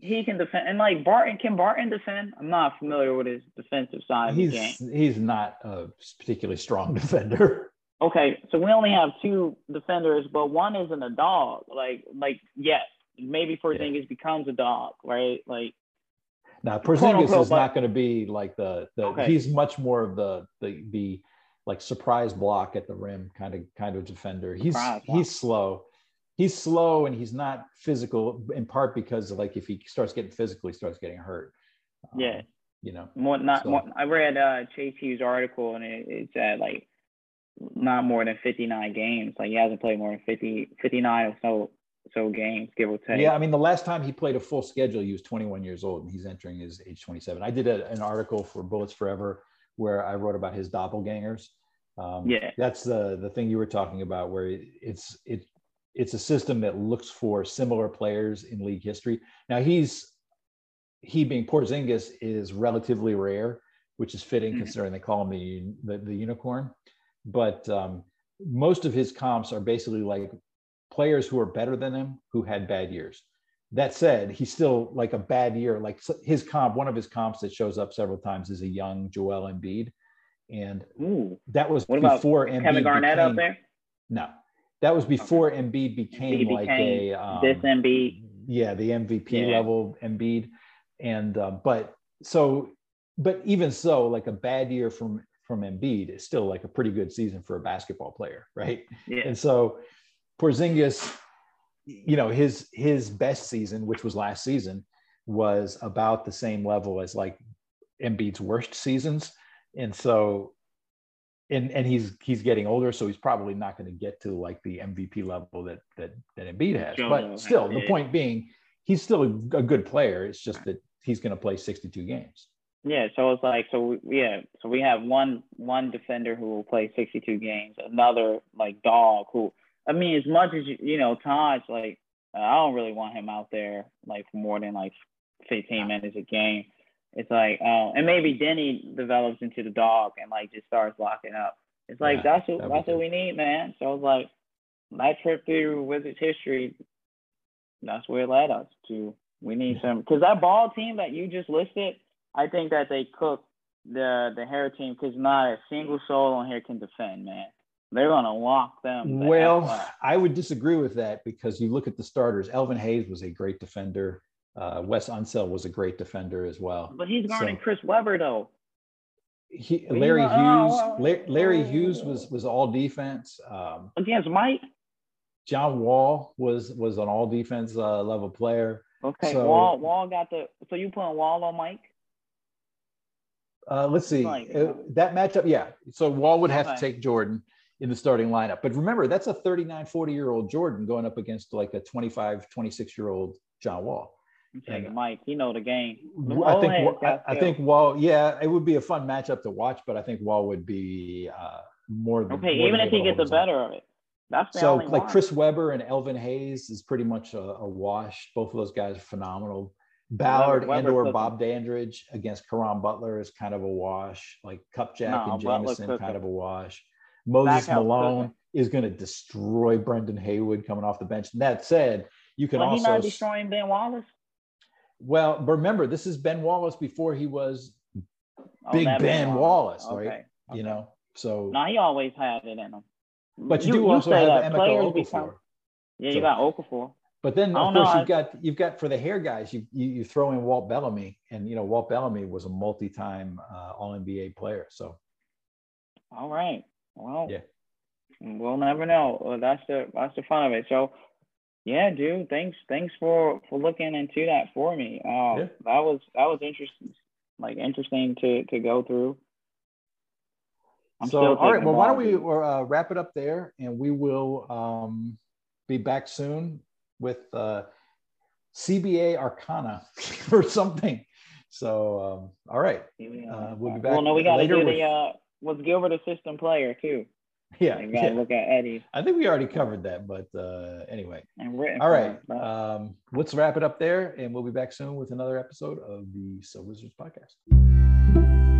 he can defend. And like Barton, can Barton defend? I'm not familiar with his defensive side he's, of the game. He's not a particularly strong defender. Okay, so we only have two defenders, but one isn't a dog. Like, like yes, maybe Porzingis yeah. becomes a dog, right? Like, now Porzingis is but, not going to be like the the. Okay. He's much more of the the the like surprise block at the rim kind of kind of defender. He's surprise he's block. slow he's slow and he's not physical in part because like if he starts getting physical, he starts getting hurt. Um, yeah. You know, more not so. more, I read uh Chase Hughes article and it, it said like not more than 59 games. Like he hasn't played more than 50, 59 or so so games, give or take. Yeah, I mean, the last time he played a full schedule, he was 21 years old, and he's entering his age 27. I did a, an article for Bullets Forever where I wrote about his doppelgangers. Um, yeah, that's the the thing you were talking about, where it's it it's a system that looks for similar players in league history. Now he's he being Porzingis is relatively rare, which is fitting mm-hmm. considering they call him the the, the unicorn. But um, most of his comps are basically like players who are better than him who had bad years. That said, he's still like a bad year. Like his comp, one of his comps that shows up several times is a young Joel Embiid, and Ooh. that was what before Embiid Kevin Garnett became, out there. No, that was before okay. Embiid became, like a um, this Embiid. Yeah, the MVP yeah. level Embiid, and uh, but so, but even so, like a bad year from from Embiid is still like a pretty good season for a basketball player, right? Yeah. And so, Porzingis, you know, his his best season, which was last season, was about the same level as like Embiid's worst seasons, and so, and and he's he's getting older, so he's probably not going to get to like the MVP level that that that Embiid has. but still, the point being, he's still a, a good player. It's just that he's going to play 62 games. Yeah, so it's like so yeah, so we have one one defender who will play 62 games, another like dog who I mean as much as you, you know Taj like I don't really want him out there like for more than like 15 minutes a game. It's like oh, and maybe Deni develops into the dog and like just starts locking up. It's like yeah, that's what that's what we need, man. So it's like my trip through Wizards history, that's where it led us to. We need some because that ball team that you just listed I think that they cook the the hair team because not a single soul on here can defend, man. They're gonna lock them. The well, I would disagree with that because you look at the starters. Elvin Hayes was a great defender. Uh, Wes Unseld was a great defender as well. But he's guarding so, Chris Webber though. He, Larry Hughes. Oh, Larry Hughes was was all defense. Um, Against Mike. John Wall was was an all defense uh, level player. Okay, so, Wall Wall got the. So you putting Wall on Mike? Uh, let's see uh, that matchup. Yeah, so Wall would have okay. to take Jordan in the starting lineup. But remember, that's a 39, 40 year old Jordan going up against like a 25, 26 year old John Wall. And Mike, He know the game. I think I, I, think Wall. Yeah, it would be a fun matchup to watch, but I think Wall would be uh, more than okay. More even if he gets the better of it. That's so like one. Chris Webber and Elvin Hayes is pretty much a, a wash. Both of those guys are phenomenal. Ballard Webber, and or Bob Dandridge against Caron Butler is kind of a wash. Like Kupchak no, and Jamison, kind of a wash. Moses Malone is going to destroy Brendan Haywood coming off the bench. that said, you can well, also. He's not destroying Ben Wallace. Well, remember, this is Ben Wallace before he was oh, Big Ben Wallace, Wallace right? Okay. You know, so. No, he always had it in him. But you, you do also have Emeka Okafor. Become, yeah, you so, got Okafor. But then, of course, know, you've got you've got for the hair guys, you, you, you throw in Walt Bellamy, and you know Walt Bellamy was a multi-time uh, All NBA player. So, all right, well, yeah, we'll never know. Well, that's the that's the fun of it. So, yeah, dude, thanks thanks for for looking into that for me. Uh, yeah. That was that was interesting, like interesting to to go through. I'm so, all right. Well, why don't we uh, wrap it up there, and we will um, be back soon with uh, CBA Arcana or something. So, um, all right, uh, we'll be back. Well, no, we got to do the uh, was Gilbert a system player too? Yeah, you got to yeah. look at Eddie. I think we already covered that, but uh, anyway. All right, um, let's wrap it up there, and we'll be back soon with another episode of the So Wizards podcast.